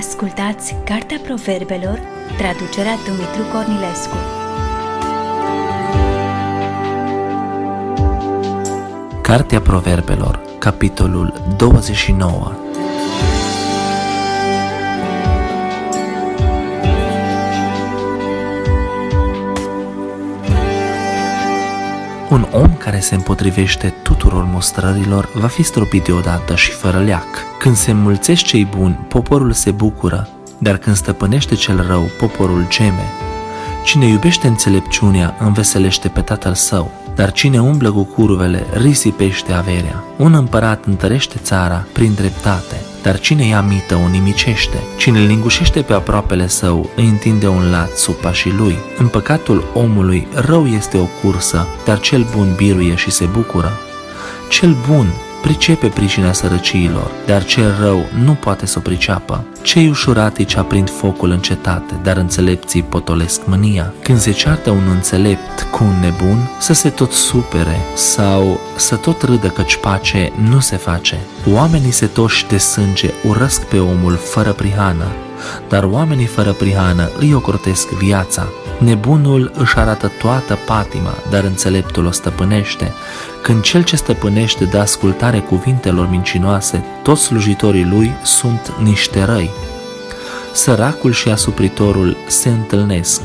ascultați Cartea Proverbelor, traducerea Dumitru Cornilescu. Cartea Proverbelor, capitolul 29 Un om care se împotrivește tuturor mustrărilor va fi stropit deodată și fără leac. Când se înmulțește cei buni, poporul se bucură, dar când stăpânește cel rău, poporul geme. Cine iubește înțelepciunea, înveselește pe tatăl său, dar cine umblă cu curvele, risipește averea. Un împărat întărește țara prin dreptate, dar cine ia mită o nimicește. Cine îl lingușește pe aproapele său, îi întinde un lat sub pașii lui. În păcatul omului, rău este o cursă, dar cel bun biruie și se bucură. Cel bun pricepe pricina sărăciilor, dar cel rău nu poate să o priceapă. Cei ușuratici aprind focul în cetate, dar înțelepții potolesc mânia. Când se ceartă un înțelept cu un nebun, să se tot supere sau să tot râdă căci pace nu se face. Oamenii setoși de sânge urăsc pe omul fără prihană, dar oamenii fără prihană îi ocrotesc viața. Nebunul își arată toată patima, dar înțeleptul o stăpânește. Când cel ce stăpânește dă ascultare cuvintelor mincinoase, toți slujitorii lui sunt niște răi. Săracul și asupritorul se întâlnesc,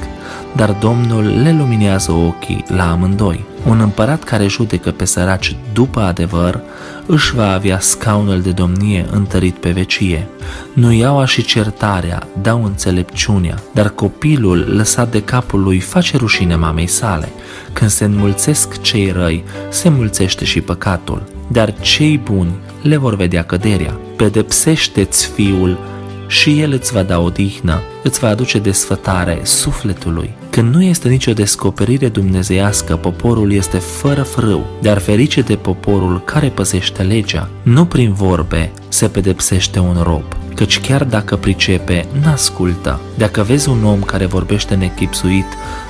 dar Domnul le luminează ochii la amândoi. Un împărat care judecă pe săraci după adevăr își va avea scaunul de domnie întărit pe vecie. Nu iaua și certarea dau înțelepciunea, dar copilul lăsat de capul lui face rușine mamei sale. Când se înmulțesc cei răi, se înmulțește și păcatul, dar cei buni le vor vedea căderea. Pedepsește-ți fiul și el îți va da odihnă, îți va aduce desfătare sufletului. Când nu este nicio descoperire dumnezeiască, poporul este fără frâu, dar ferice de poporul care păzește legea. Nu prin vorbe se pedepsește un rob, căci chiar dacă pricepe, n-ascultă. Dacă vezi un om care vorbește nechipsuit,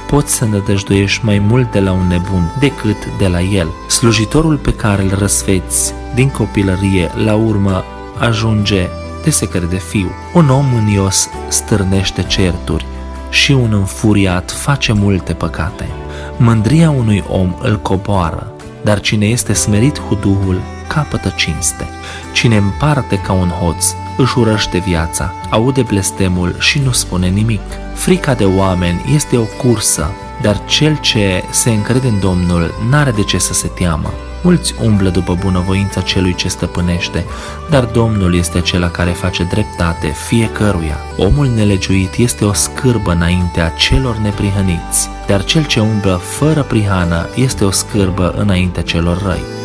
poți să nădăjduiești mai mult de la un nebun decât de la el. Slujitorul pe care îl răsfeți din copilărie, la urmă ajunge de se crede fiu. Un om mânios stârnește certuri și un înfuriat face multe păcate. Mândria unui om îl coboară, dar cine este smerit cu Duhul capătă cinste. Cine împarte ca un hoț își urăște viața, aude blestemul și nu spune nimic. Frica de oameni este o cursă, dar cel ce se încrede în Domnul n-are de ce să se teamă. Mulți umblă după bunăvoința celui ce stăpânește, dar Domnul este acela care face dreptate fiecăruia. Omul nelegiuit este o scârbă înaintea celor neprihăniți, dar cel ce umblă fără prihană este o scârbă înaintea celor răi.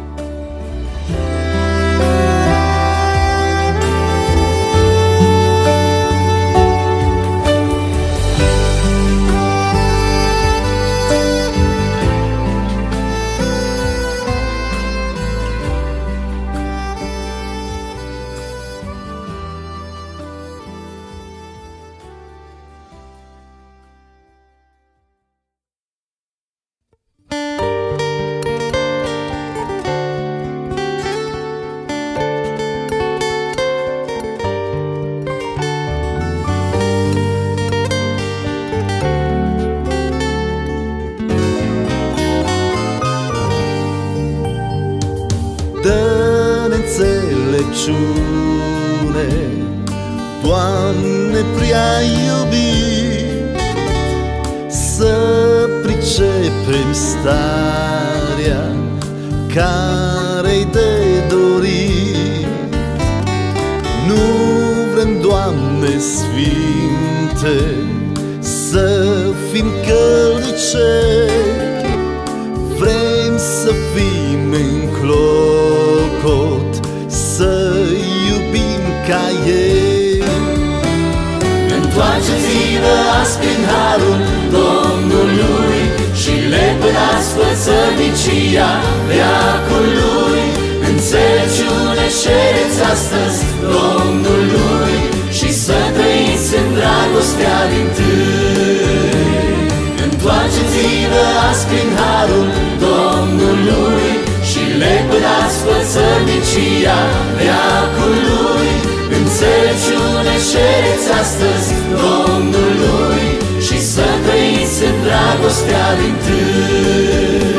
Înțelepciune, Doamne, prea iubit, să pricepem starea care-i de dorit. Nu vrem, Doamne Sfinte, să fim călnicei, țină azi prin harul Domnului Și le pânați fățărnicia veacului. Înțelepciune șereți astăzi Domnului Și să trăiți în dragostea din tâi. Întoarceți-vă azi prin harul down through.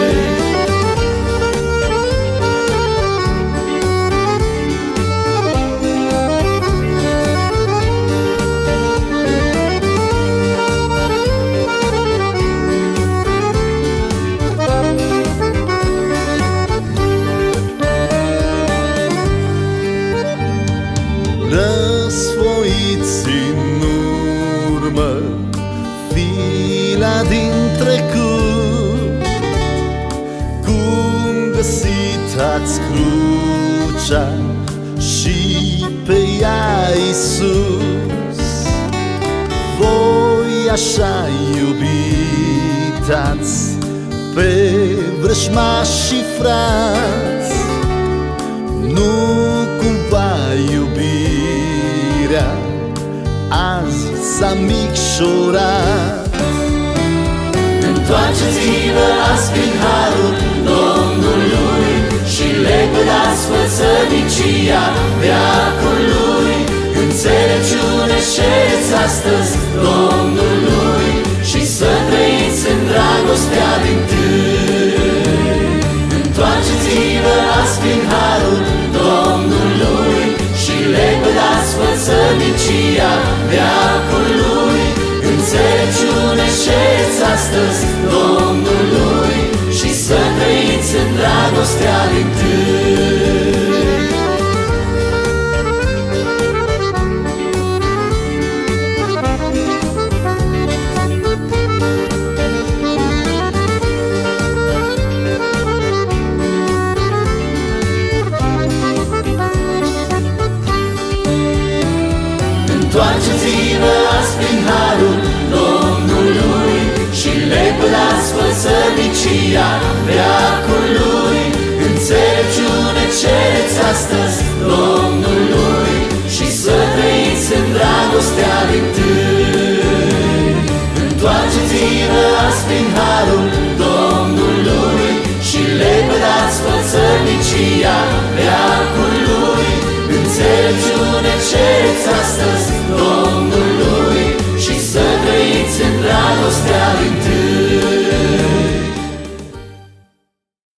Găsit ați crucea Și pe ea Iisus. Voi așa iubitați Pe vrășmași și frați Nu cumva iubirea Azi s-a micșorat. Întoarceți-vă azi lepădați fățărnicia veacului Înțelepciune șereți astăzi Domnului Și să trăiți în dragostea din tâi. Întoarceți-vă azi prin harul Domnului Și lepădați fățărnicia veacului. Înțelepciune șereți astăzi Domnului Și să trăiți în dragostea din tâi fățărnicia veacului Înțelepciune cereți astăzi Domnului Și să trăiți în dragostea din tâi